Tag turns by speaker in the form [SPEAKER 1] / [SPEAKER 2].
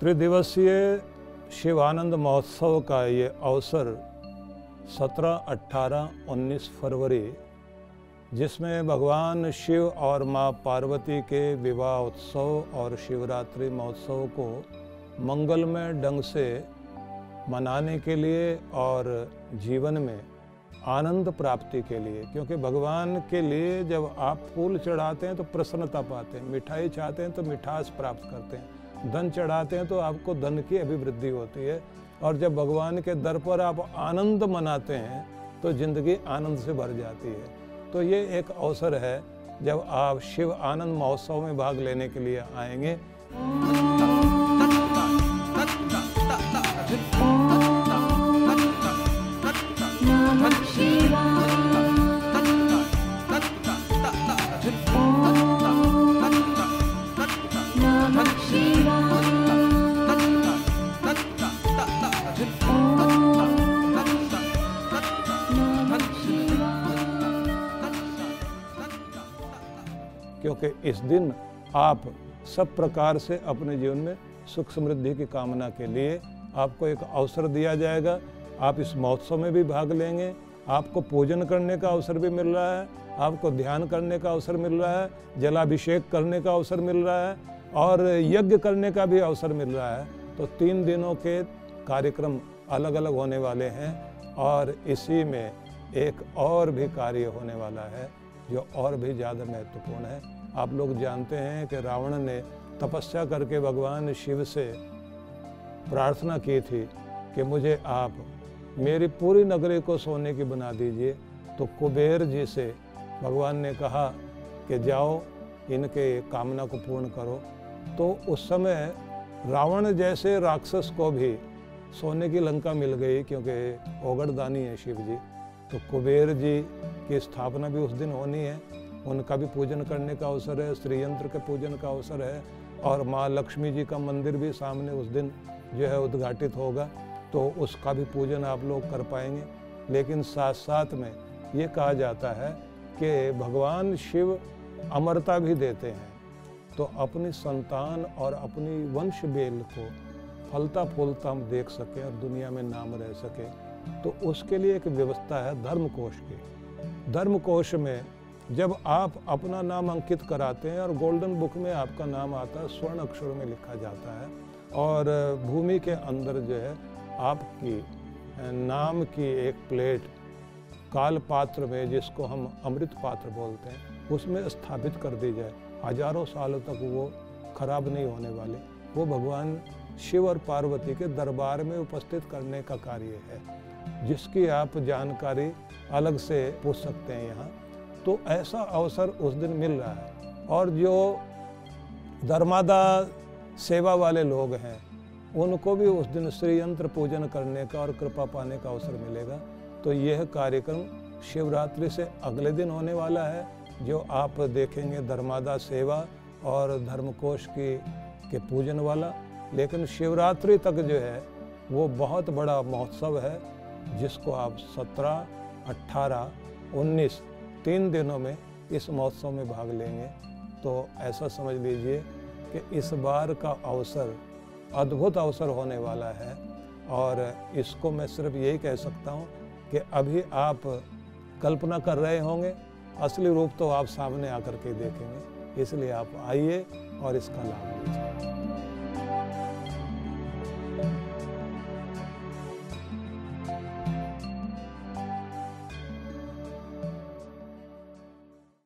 [SPEAKER 1] त्रिदिवसीय शिवानंद महोत्सव का ये अवसर 17, 18, 19 फरवरी जिसमें भगवान शिव और माँ पार्वती के विवाह उत्सव और शिवरात्रि महोत्सव को मंगलमय ढंग से मनाने के लिए और जीवन में आनंद प्राप्ति के लिए क्योंकि भगवान के लिए जब आप फूल चढ़ाते हैं तो प्रसन्नता पाते हैं मिठाई चाहते हैं तो मिठास प्राप्त करते हैं। धन चढ़ाते हैं तो आपको धन की अभिवृद्धि होती है। और जब भगवान के दर पर आप आनंद मनाते हैं तो ज़िंदगी आनंद से भर जाती है। तो ये एक अवसर है, जब आप शिव आनंद महोत्सव में भाग लेने के लिए आएँगे। क्योंकि इस दिन आप सब प्रकार से अपने जीवन में सुख समृद्धि की कामना के लिए आपको एक अवसर दिया जाएगा। आप इस महोत्सव में भी भाग लेंगे। आपको पूजन करने का अवसर भी मिल रहा है। आपको ध्यान करने का अवसर मिल रहा है। जलाभिषेक करने का अवसर मिल रहा है और यज्ञ करने का भी अवसर मिल रहा है। तो तीन दिनों के कार्यक्रम अलग अलग होने वाले हैं और इसी में एक और भी कार्य होने वाला है। जो और भी ज़्यादा महत्वपूर्ण है। आप लोग जानते हैं कि रावण ने तपस्या करके भगवान शिव से प्रार्थना की थी कि मुझे आप मेरी पूरी नगरी को सोने की बना दीजिए। तो कुबेर जी से भगवान ने कहा कि जाओ, इनके कामना को पूर्ण करो। तो उस समय रावण जैसे राक्षस को भी सोने की लंका मिल गई, क्योंकि ओगड़दानी है शिव जी। तो कुबेर जी की स्थापना भी उस दिन होनी है। उनका भी पूजन करने का अवसर है, श्रीयंत्र के पूजन का अवसर है और माँ लक्ष्मी जी का मंदिर भी सामने उस दिन जो है उद्घाटित होगा। तो उसका भी पूजन आप लोग कर पाएँगे। लेकिन साथ साथ में ये कहा जाता है कि भगवान शिव अमरता भी देते हैं। तो अपनी संतान और अपनी वंश बेल को फलता फूलता हम देख सकें और दुनिया में नाम रह सके। तो उसके लिए एक व्यवस्था है धर्म कोश की। धर्म कोश में जब आप अपना नाम अंकित कराते हैं और गोल्डन बुक में आपका नाम आता है, स्वर्ण अक्षरों में लिखा जाता है और भूमि के अंदर जो है आपकी नाम की एक प्लेट काल पात्र में जिसको हम अमृत पात्र बोलते हैं, उसमें स्थापित कर दी जाए। हज़ारों सालों तक वो खराब नहीं होने वाले। वो भगवान शिव और पार्वती के दरबार में उपस्थित करने का कार्य है, जिसकी आप जानकारी अलग से पूछ सकते हैं यहाँ। तो ऐसा अवसर उस दिन मिल रहा है। और जो धर्मादा सेवा वाले लोग हैं, उनको भी उस दिन श्री यंत्र पूजन करने का और कृपा पाने का अवसर मिलेगा। तो यह कार्यक्रम शिवरात्रि से अगले दिन होने वाला है, जो आप देखेंगे धर्मादा सेवा और धर्मकोश की, के पूजन वाला। लेकिन शिवरात्रि तक जो है, वो बहुत बड़ा महोत्सव है, जिसको आप सत्रह अट्ठारह उन्नीस, तीन दिनों में इस महोत्सव में भाग लेंगे। तो ऐसा समझ लीजिए कि इस बार का अवसर अद्भुत अवसर होने वाला है। और इसको मैं सिर्फ़ यही कह सकता हूँ कि अभी आप कल्पना कर रहे होंगे, असली रूप तो आप सामने आकर के देखेंगे। इसलिए आप आइए और इसका लाभ